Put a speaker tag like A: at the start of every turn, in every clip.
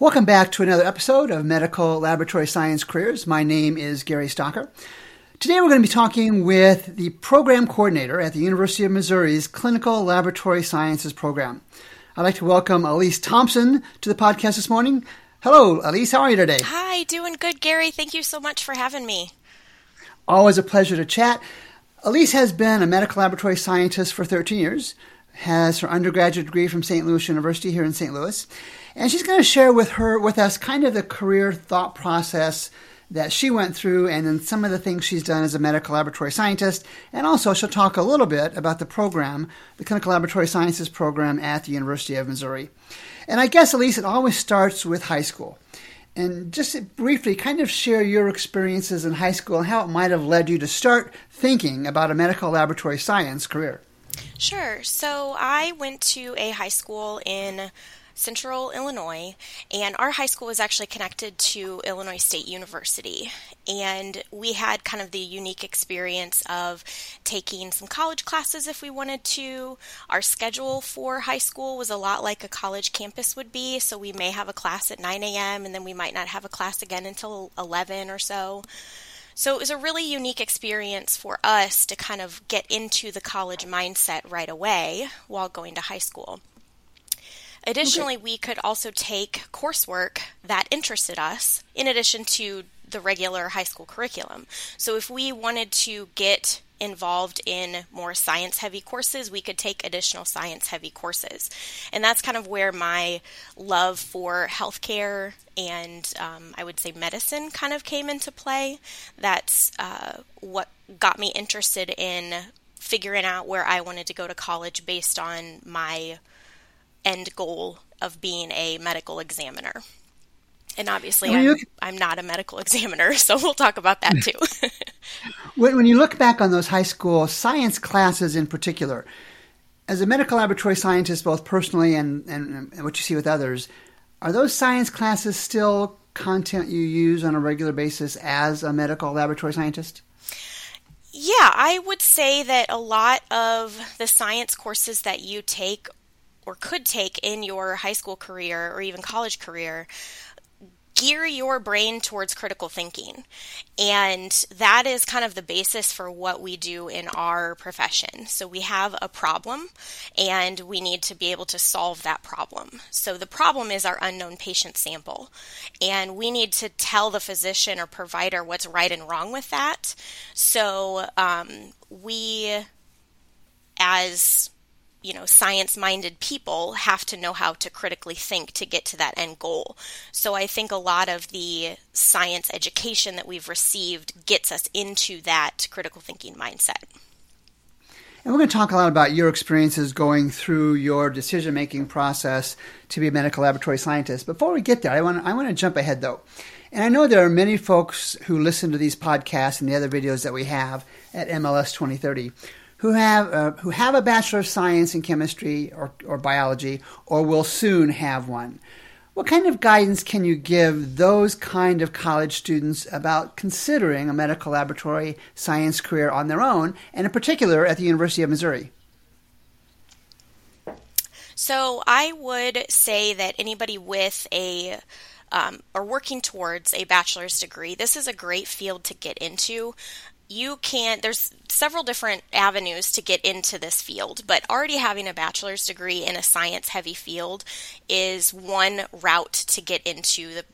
A: Welcome back to another episode of Medical Laboratory Science Careers. My name is Gary Stocker. Today we're going to be talking with the program coordinator at the University of Missouri's Clinical Laboratory Sciences program. I'd like to welcome Alese Thompson to the podcast this morning. Hello, Alese. How are you today?
B: Hi, doing good, Gary. Thank you so much for having me.
A: Always a pleasure to chat. Alese has been a medical laboratory scientist for 13 years, has her undergraduate degree from St. Louis University here in St. Louis, and she's going to share with her with us kind of the career thought process that she went through and then some of the things she's done as a medical laboratory scientist. And also, she'll talk a little bit about the program, the Clinical Laboratory Sciences program at the University of Missouri. And I guess, Alese, it always starts with high school. And just briefly, kind of share your experiences in high school and how it might have led you to start thinking about a medical laboratory science career.
B: Sure. So I went to a high school in Central Illinois, and our high school was actually connected to Illinois State University. And we had kind of the unique experience of taking some college classes if we wanted to. Our schedule for high school was a lot like a college campus would be, so we may have a class at 9 a.m., and then we might not have a class again until 11 or so. So it was a really unique experience for us to kind of get into the college mindset right away while going to high school. Additionally, okay. we could also take coursework that interested us in addition to the regular high school curriculum. So if we wanted to get involved in more science heavy courses, we could take additional science heavy courses. And that's kind of where my love for healthcare and um, I would say medicine kind of came into play. That's uh, what got me interested in figuring out where I wanted to go to college based on my end goal of being a medical examiner. And obviously, I'm, look, I'm, not a medical examiner, so we'll talk about that too.
A: when, when you look back on those high school science classes in particular, as a medical laboratory scientist, both personally and, and, and what you see with others, are those science classes still content you use on a regular basis as a medical laboratory scientist?
B: Yeah, I would say that a lot of the science courses that you take or could take in your high school career or even college career gear your brain towards critical thinking. And that is kind of the basis for what we do in our profession. So we have a problem and we need to be able to solve that problem. So the problem is our unknown patient sample. And we need to tell the physician or provider what's right and wrong with that. So um, we, as you know, science minded people have to know how to critically think to get to that end goal. So I think a lot of the science education that we've received gets us into that critical thinking mindset.
A: And we're going to talk a lot about your experiences going through your decision making process to be a medical laboratory scientist. Before we get there, I want, I want to jump ahead though. And I know there are many folks who listen to these podcasts and the other videos that we have at MLS 2030 who have uh, who have a bachelor of science in chemistry or, or biology or will soon have one. What kind of guidance can you give those kind of college students about considering a medical laboratory science career on their own, and in particular at the University of Missouri?
B: So I would say that anybody with a um, or working towards a bachelor's degree, this is a great field to get into you can there's several different avenues to get into this field but already having a bachelor's degree in a science heavy field is one route to get into the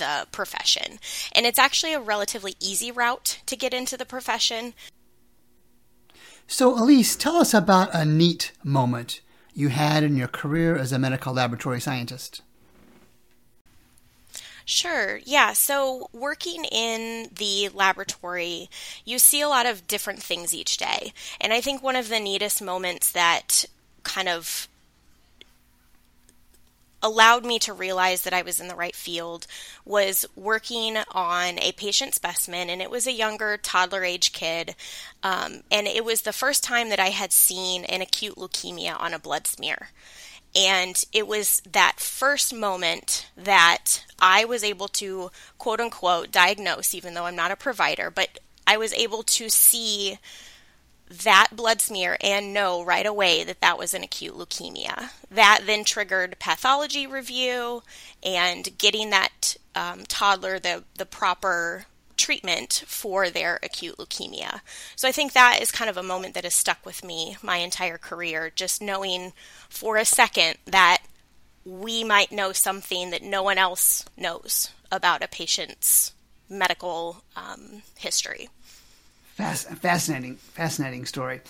B: the profession. And it's actually a relatively easy route to get into the profession.
A: So Alese tell us about a neat moment you had in your career as a medical laboratory scientist
B: Sure. Yeah. So, working in the laboratory, you see a lot of different things each day. And I think one of the neatest moments that kind of allowed me to realize that I was in the right field was working on a patient specimen, and it was a younger toddler age kid. Um, and it was the first time that I had seen an acute leukemia on a blood smear. And it was that first moment that I was able to, quote unquote, diagnose, even though I'm not a provider, but I was able to see that blood smear and know right away that that was an acute leukemia. That then triggered pathology review and getting that um, toddler the, the proper treatment for their acute leukemia. So I think that is kind of a moment that has stuck with me my entire career, just knowing for a second that we might know something that no one else knows about a patient's medical um, history.
A: fascinating, fascinating story.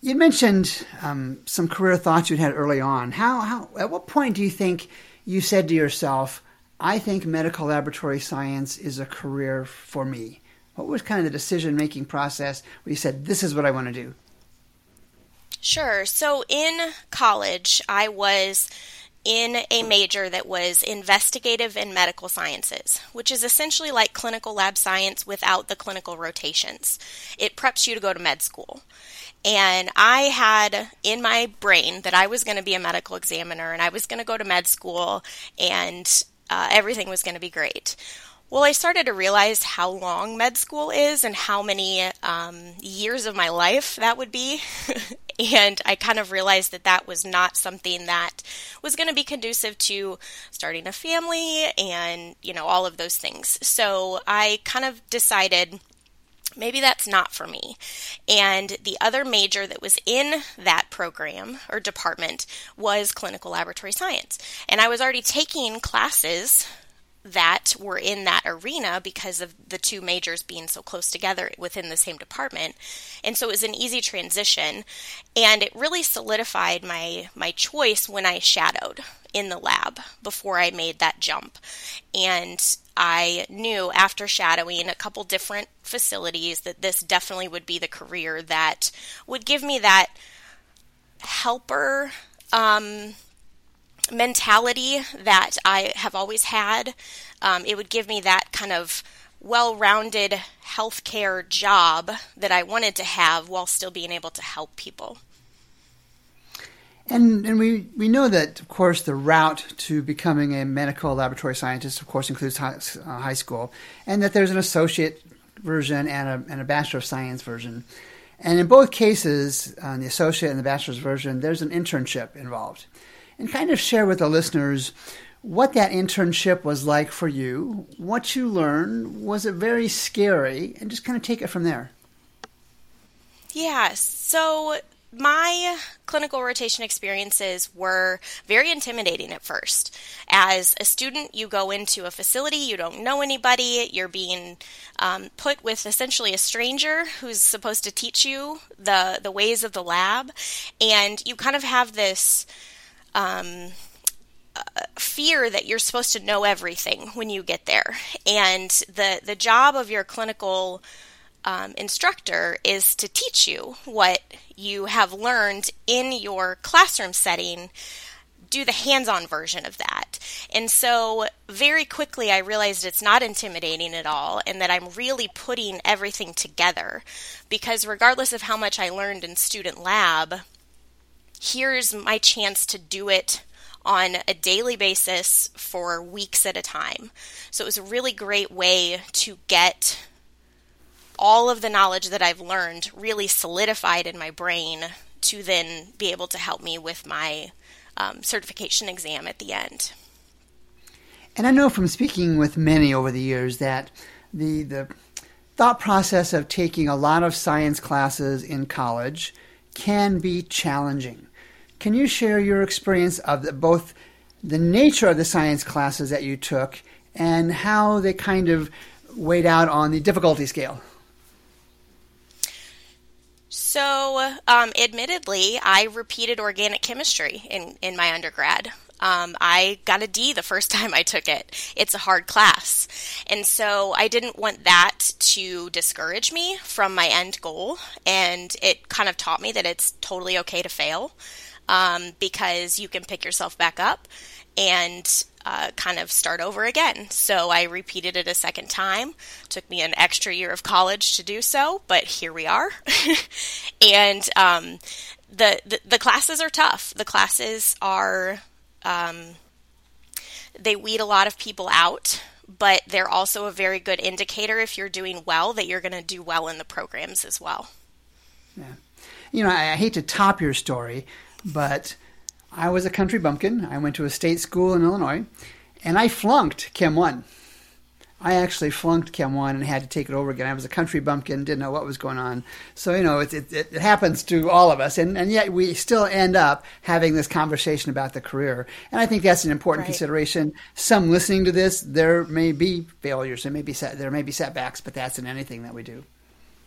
A: You mentioned um, some career thoughts you'd had early on. How, how, at what point do you think you said to yourself, I think medical laboratory science is a career for me? What was kind of the decision making process where you said, this is what I want to do?
B: Sure. So in college, I was in a major that was investigative and medical sciences, which is essentially like clinical lab science without the clinical rotations. It preps you to go to med school. And I had in my brain that I was going to be a medical examiner and I was going to go to med school and uh, everything was going to be great. Well, I started to realize how long med school is and how many um, years of my life that would be. and I kind of realized that that was not something that was going to be conducive to starting a family and, you know, all of those things. So I kind of decided maybe that's not for me. And the other major that was in that program or department was clinical laboratory science. And I was already taking classes that were in that arena because of the two majors being so close together within the same department. And so it was an easy transition and it really solidified my my choice when I shadowed in the lab before I made that jump. And I knew after shadowing a couple different facilities that this definitely would be the career that would give me that helper um, mentality that I have always had. Um, it would give me that kind of well rounded healthcare job that I wanted to have while still being able to help people.
A: And, and we, we know that, of course, the route to becoming a medical laboratory scientist, of course, includes high, uh, high school, and that there's an associate version and a, and a Bachelor of Science version. And in both cases, uh, the associate and the bachelor's version, there's an internship involved and kind of share with the listeners what that internship was like for you, what you learned, was it very scary, and just kind of take it from there.
B: Yeah, so my clinical rotation experiences were very intimidating at first. As a student, you go into a facility, you don't know anybody, you're being um, put with essentially a stranger who's supposed to teach you the, the ways of the lab, and you kind of have this um, uh, fear that you're supposed to know everything when you get there. And the, the job of your clinical um, instructor is to teach you what you have learned in your classroom setting do the hands-on version of that. And so very quickly I realized it's not intimidating at all and that I'm really putting everything together because regardless of how much I learned in student lab, here's my chance to do it on a daily basis for weeks at a time. So it was a really great way to get all of the knowledge that I've learned really solidified in my brain to then be able to help me with my um, certification exam at the end.
A: And I know from speaking with many over the years that the the thought process of taking a lot of science classes in college can be challenging. Can you share your experience of the, both the nature of the science classes that you took and how they kind of weighed out on the difficulty scale?
B: So, um, admittedly, I repeated organic chemistry in, in my undergrad. Um, I got a D the first time I took it. It's a hard class. And so I didn't want that to discourage me from my end goal. And it kind of taught me that it's totally okay to fail um, because you can pick yourself back up and uh, kind of start over again. So I repeated it a second time. Took me an extra year of college to do so, but here we are. and um, the, the, the classes are tough. The classes are um, they weed a lot of people out. But they're also a very good indicator if you're doing well that you're going to do well in the programs as well.
A: Yeah. You know, I, I hate to top your story, but I was a country bumpkin. I went to a state school in Illinois, and I flunked Chem 1. I actually flunked Chem 1 and had to take it over again. I was a country bumpkin, didn't know what was going on. So, you know, it, it, it happens to all of us. And, and yet we still end up having this conversation about the career. And I think that's an important right. consideration. Some listening to this, there may be failures, there may be, set, there may be setbacks, but that's in anything that we do.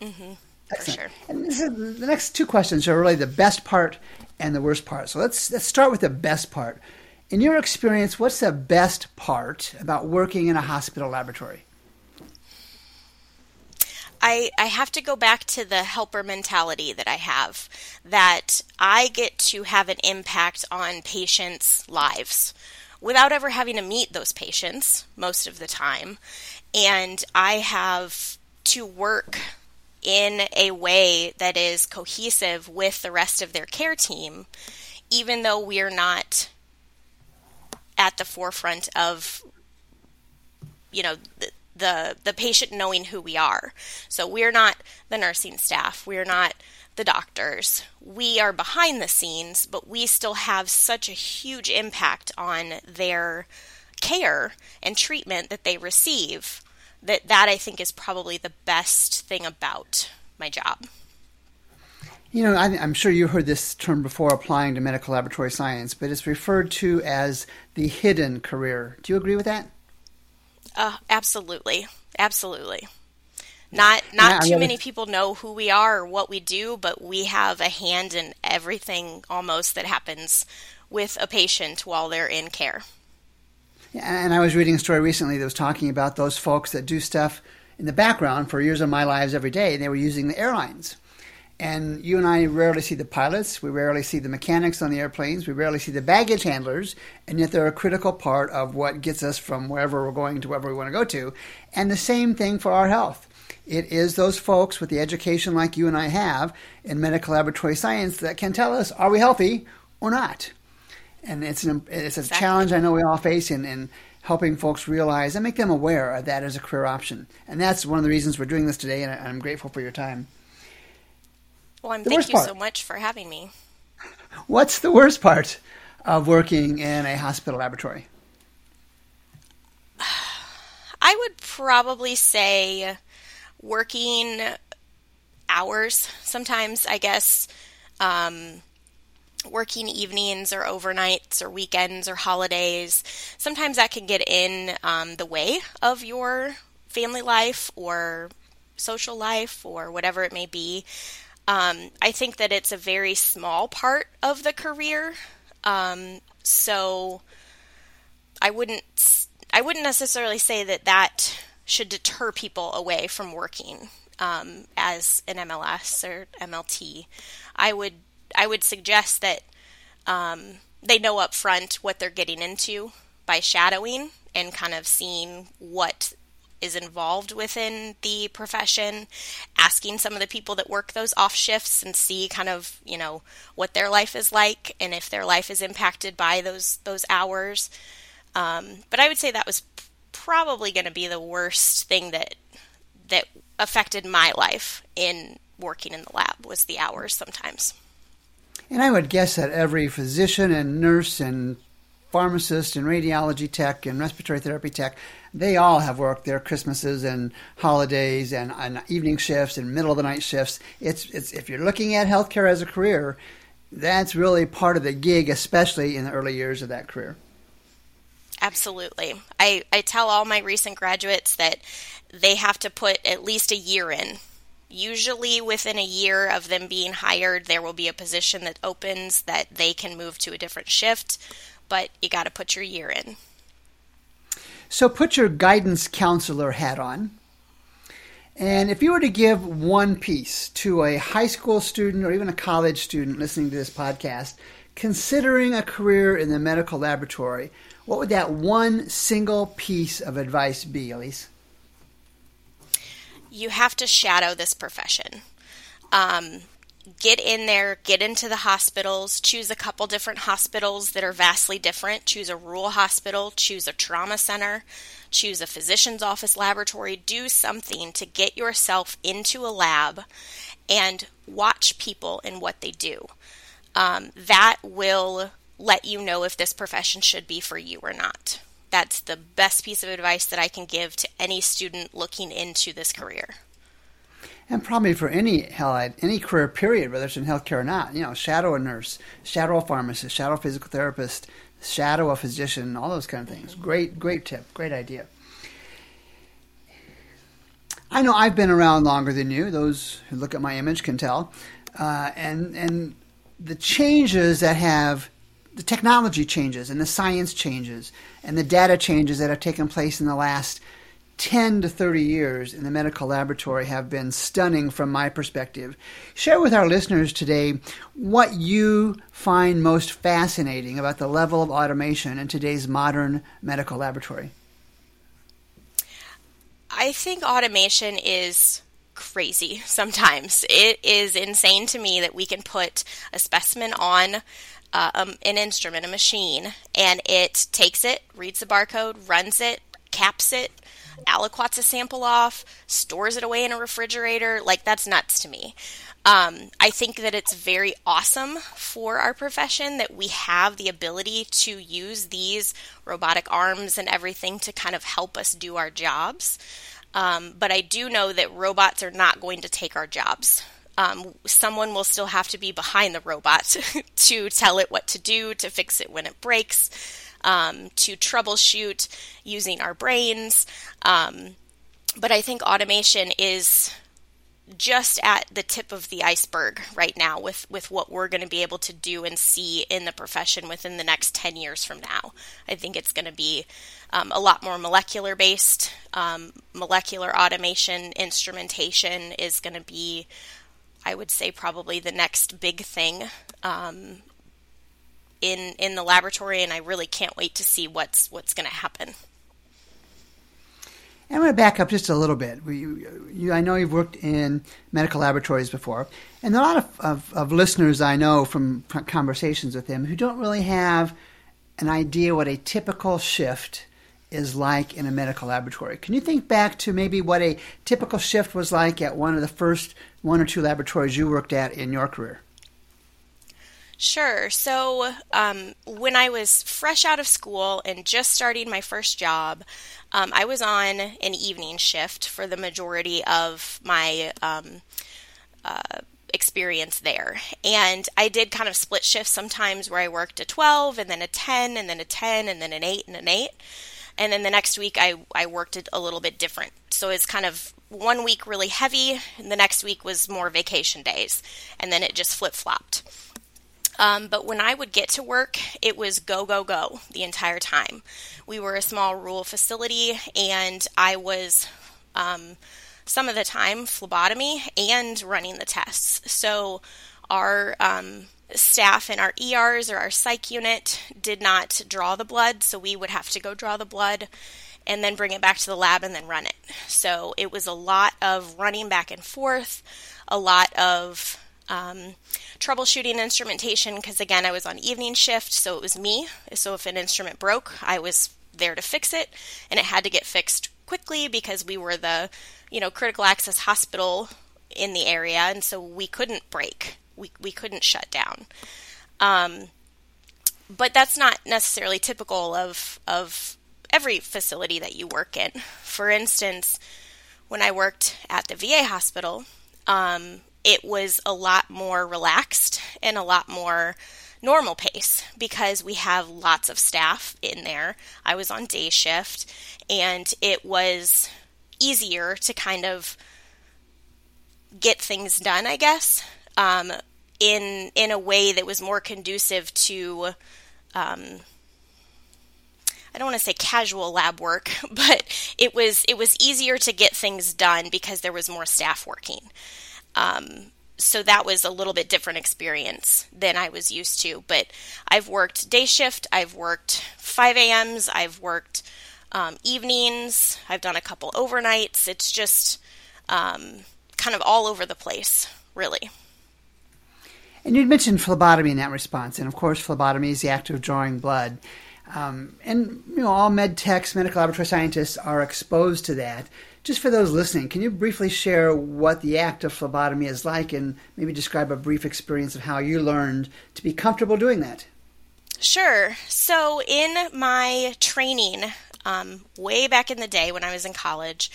B: Mm-hmm. Excellent. Sure.
A: And this is, the next two questions are really the best part and the worst part. So let's, let's start with the best part. In your experience, what's the best part about working in a hospital laboratory?
B: I, I have to go back to the helper mentality that I have, that I get to have an impact on patients' lives without ever having to meet those patients most of the time. And I have to work in a way that is cohesive with the rest of their care team, even though we're not at the forefront of you know the, the the patient knowing who we are. So we're not the nursing staff, we're not the doctors. We are behind the scenes, but we still have such a huge impact on their care and treatment that they receive that that I think is probably the best thing about my job.
A: You know, I, am sure you heard this term before applying to medical laboratory science, but it's referred to as the hidden career. Do you agree with that?
B: Uh, absolutely, absolutely. Not not yeah, too many people know who we are or what we do, but we have a hand in everything almost that happens with a patient while they're in care.
A: And I was reading a story recently that was talking about those folks that do stuff in the background for years of my lives every day. And they were using the airlines. And you and I rarely see the pilots, we rarely see the mechanics on the airplanes, we rarely see the baggage handlers, and yet they're a critical part of what gets us from wherever we're going to wherever we want to go to. And the same thing for our health. It is those folks with the education like you and I have in medical laboratory science that can tell us are we healthy or not. And it's an, it's a exactly. challenge I know we all face in, in helping folks realize and make them aware of that as a career option. And that's one of the reasons we're doing this today, and I'm grateful for your time.
B: Well, I'm, thank you part. so much for having me.
A: What's the worst part of working in a hospital laboratory?
B: I would probably say working hours. Sometimes, I guess, um, working evenings or overnights or weekends or holidays. Sometimes that can get in um, the way of your family life or social life or whatever it may be. Um, I think that it's a very small part of the career. Um, so I wouldn't I wouldn't necessarily say that that should deter people away from working um, as an MLS or MLT. I would I would suggest that um, they know up front what they're getting into by shadowing and kind of seeing what is involved within the profession, asking some of the people that work those off shifts and see kind of, you know, what their life is like and if their life is impacted by those those hours. Um, but I would say that was probably going to be the worst thing that that affected my life in working in the lab was the hours sometimes.
A: And I would guess that every physician and nurse and pharmacist and radiology tech and respiratory therapy tech, they all have worked their Christmases and holidays and, and evening shifts and middle of the night shifts. It's, it's if you're looking at healthcare as a career, that's really part of the gig, especially in the early years of that career.
B: Absolutely. I, I tell all my recent graduates that they have to put at least a year in. Usually, within a year of them being hired, there will be a position that opens that they can move to a different shift but you got to put your year in.
A: So put your guidance counselor hat on. And if you were to give one piece to a high school student or even a college student listening to this podcast, considering a career in the medical laboratory, what would that one single piece of advice be, Alese?
B: You have to shadow this profession. Um, get in there, get into the hospitals, choose a couple different hospitals that are vastly different. Choose a rural hospital, choose a trauma center, choose a physician's office laboratory. Do something to get yourself into a lab and watch people and what they do. Um, that will let you know if this profession should be for you or not. That's the best piece of advice that I can give to any student looking into this career.
A: And probably for any health, any career period, whether it's in healthcare or not, you know, shadow a nurse, shadow a pharmacist, shadow a physical therapist, shadow a physician, all those kind of things. Great, great tip, great idea. I know I've been around longer than you. Those who look at my image can tell, uh, and and the changes that have the technology changes and the science changes and the data changes that have taken place in the last 10 to 30 years in the medical laboratory have been stunning from my perspective. Share with our listeners today what you find most fascinating about the level of automation in today's modern medical laboratory.
B: I think automation is crazy sometimes. It is insane to me that we can put a specimen on uh, um, an instrument, a machine, and it takes it, reads the barcode, runs it, caps it, aliquots a sample off, stores it away in a refrigerator. Like, that's nuts to me. Um, I think that it's very awesome for our profession that we have the ability to use these robotic arms and everything to kind of help us do our jobs. Um, but I do know that robots are not going to take our jobs. Um, someone will still have to be behind the robot to tell it what to do, to fix it when it breaks, um, to troubleshoot using our brains. Um, but I think automation is just at the tip of the iceberg right now with, with what we're going to be able to do and see in the profession within the next 10 years from now. I think it's going to be um, a lot more molecular based. Um, molecular automation instrumentation is going to be I would say probably the next big thing um, in in the laboratory, and I really can't wait to see what's what's going to happen.
A: I'm going to back up just a little bit. You, you, I know you've worked in medical laboratories before, and a lot of, of, of listeners I know from conversations with them who don't really have an idea what a typical shift is like in a medical laboratory. Can you think back to maybe what a typical shift was like at one of the first one or two laboratories you worked at in your career?
B: Sure. So, um, when I was fresh out of school and just starting my first job, um, I was on an evening shift for the majority of my um, uh, experience there. And I did kind of split shifts sometimes where I worked a 12 and then a 10 and then a 10 and then an 8 and an 8 and then the next week I, I worked it a little bit different. So it's kind of one week really heavy, and the next week was more vacation days, and then it just flip flopped. Um, but when I would get to work, it was go, go, go the entire time. We were a small rural facility, and I was um, some of the time phlebotomy and running the tests. So our um, staff in our ERs or our psych unit did not draw the blood, so we would have to go draw the blood and then bring it back to the lab and then run it. So it was a lot of running back and forth, a lot of um, troubleshooting instrumentation because again I was on evening shift, so it was me. So if an instrument broke, I was there to fix it, and it had to get fixed quickly because we were the you know critical access hospital in the area, and so we couldn't break we, we couldn't shut down. Um, but that's not necessarily typical of, of every facility that you work in. For instance, when I worked at the VA hospital, um, it was a lot more relaxed and a lot more normal pace because we have lots of staff in there. I was on day shift and it was easier to kind of get things done, I guess um, in in a way that was more conducive to. Um, I don't want to say casual lab work, but it was it was easier to get things done because there was more staff working. Um, so that was a little bit different experience than I was used to. But I've worked day shift, I've worked 5 a.m.s, I've worked um, evenings, I've done a couple overnights. It's just um, kind of all over the place, really.
A: And you'd mentioned phlebotomy in that response, and of course, phlebotomy is the act of drawing blood. Um, and you know, all med techs, medical laboratory scientists are exposed to that. Just for those listening, can you briefly share what the act of phlebotomy is like and maybe describe a brief experience of how you learned to be comfortable doing that?
B: Sure. So, in my training, um, way back in the day when I was in college,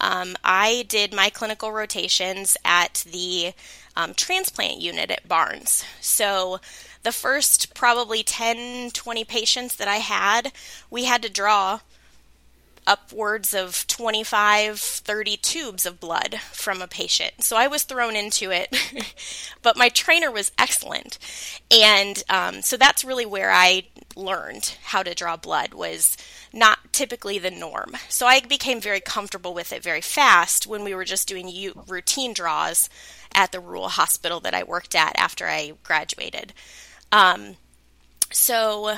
B: um, I did my clinical rotations at the um, transplant unit at Barnes. So, the first probably 10, 20 patients that I had, we had to draw upwards of 25, 30 tubes of blood from a patient. So I was thrown into it, but my trainer was excellent. And um, so that's really where I learned how to draw blood was not typically the norm. So I became very comfortable with it very fast when we were just doing routine draws at the rural hospital that I worked at after I graduated. Um, so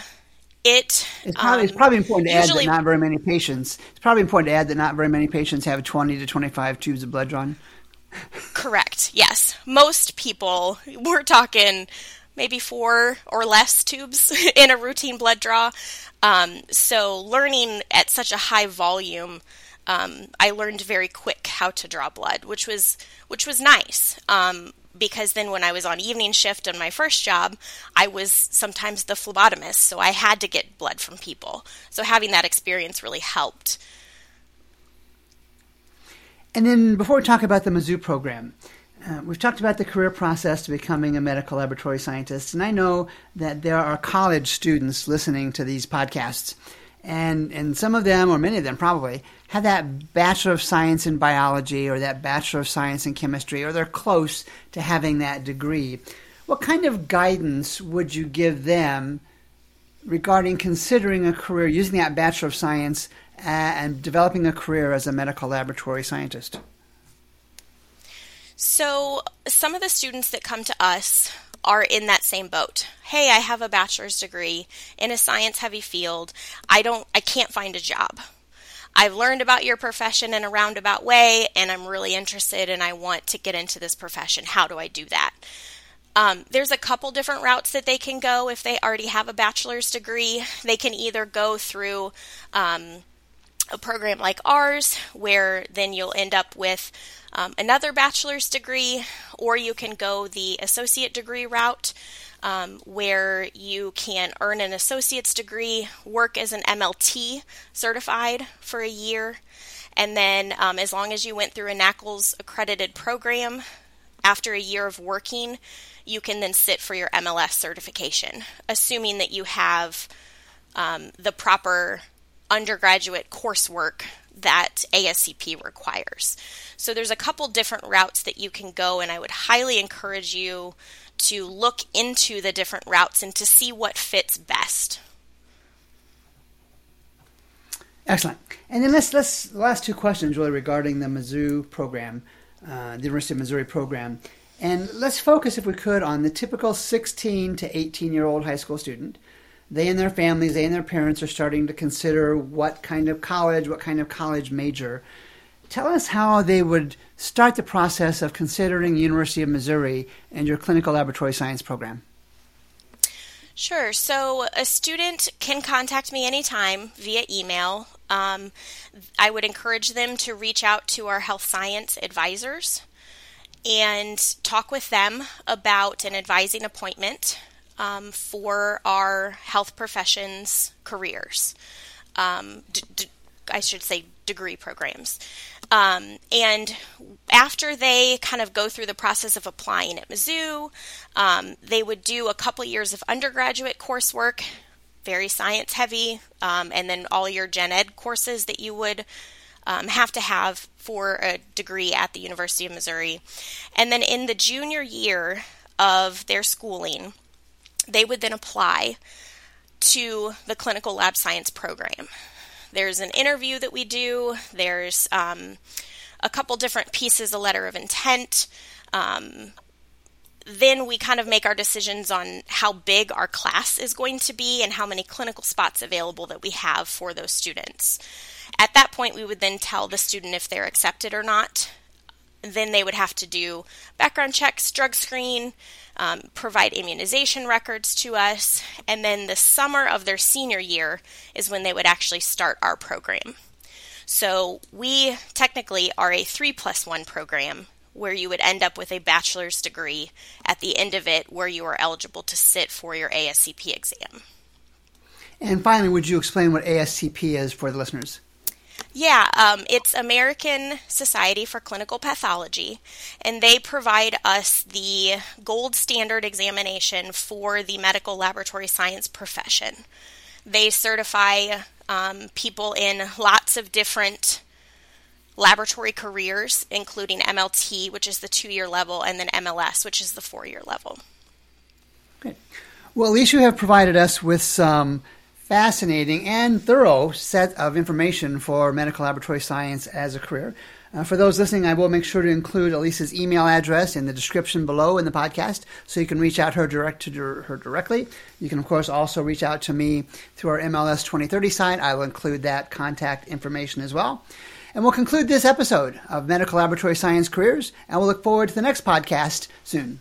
B: it
A: it's probably, um, it's probably important to usually, add that not very many patients. It's probably important to add that not very many patients have 20 to 25 tubes of blood drawn.
B: Correct. Yes, most people we're talking maybe four or less tubes in a routine blood draw. Um, so learning at such a high volume, um, I learned very quick how to draw blood, which was which was nice. Um, because then when I was on evening shift on my first job, I was sometimes the phlebotomist, so I had to get blood from people. So having that experience really helped.
A: And then before we talk about the Mizzou program, uh, we've talked about the career process to becoming a medical laboratory scientist, and I know that there are college students listening to these podcasts, and and some of them, or many of them, probably have that bachelor of science in biology or that bachelor of science in chemistry, or they're close to having that degree. What kind of guidance would you give them regarding considering a career using that bachelor of science uh, and developing a career as a medical laboratory scientist?
B: So, some of the students that come to us are in that same boat. Hey, I have a bachelor's degree in a science heavy field. I don't I can't find a job. I've learned about your profession in a roundabout way and I'm really interested and I want to get into this profession. How do I do that? Um, there's a couple different routes that they can go if they already have a bachelor's degree. They can either go through um, a program like ours, where then you'll end up with um, another bachelor's degree, or you can go the associate degree route. Um, where you can earn an associate's degree, work as an MLT certified for a year, and then um, as long as you went through a NAACLS accredited program, after a year of working, you can then sit for your MLS certification, assuming that you have um, the proper undergraduate coursework that ASCP requires. So there's a couple different routes that you can go, and I would highly encourage you to look into the different routes and to see what fits best.
A: Excellent. And then let's let's last two questions really regarding the Mizzou program, uh, the University of Missouri program, and let's focus, if we could, on the typical 16 to 18 year old high school student they and their families, they and their parents are starting to consider what kind of college, what kind of college major. Tell us how they would start the process of considering University of Missouri and your clinical laboratory science program.
B: Sure. So a student can contact me anytime via email. Um, I would encourage them to reach out to our health science advisors and talk with them about an advising appointment um, for our health professions careers. Um, d- d- I should say degree programs. Um, and after they kind of go through the process of applying at Mizzou, um, they would do a couple years of undergraduate coursework, very science heavy, um, and then all your gen ed courses that you would um, have to have for a degree at the University of Missouri. And then in the junior year of their schooling, they would then apply to the clinical lab science program. There's an interview that we do, there's um, a couple different pieces, a letter of intent. Um, then we kind of make our decisions on how big our class is going to be and how many clinical spots available that we have for those students. At that point, we would then tell the student if they're accepted or not then they would have to do background checks, drug screen, um, provide immunization records to us, and then the summer of their senior year is when they would actually start our program. So we technically are a three plus one program where you would end up with a bachelor's degree at the end of it where you are eligible to sit for your ASCP exam.
A: And finally, would you explain what ASCP is for the listeners?
B: Yeah, um, it's American Society for Clinical Pathology, and they provide us the gold standard examination for the medical laboratory science profession. They certify um, people in lots of different laboratory careers, including MLT, which is the two year level, and then MLS, which is the four year level.
A: Well, Alese you have provided us with some fascinating and thorough set of information for medical laboratory science as a career. Uh, for those listening, I will make sure to include Alese's email address in the description below in the podcast so you can reach out her direct to her directly. You can, of course, also reach out to me through our MLS 2030 site. I will include that contact information as well. And we'll conclude this episode of Medical Laboratory Science Careers, and we'll look forward to the next podcast soon.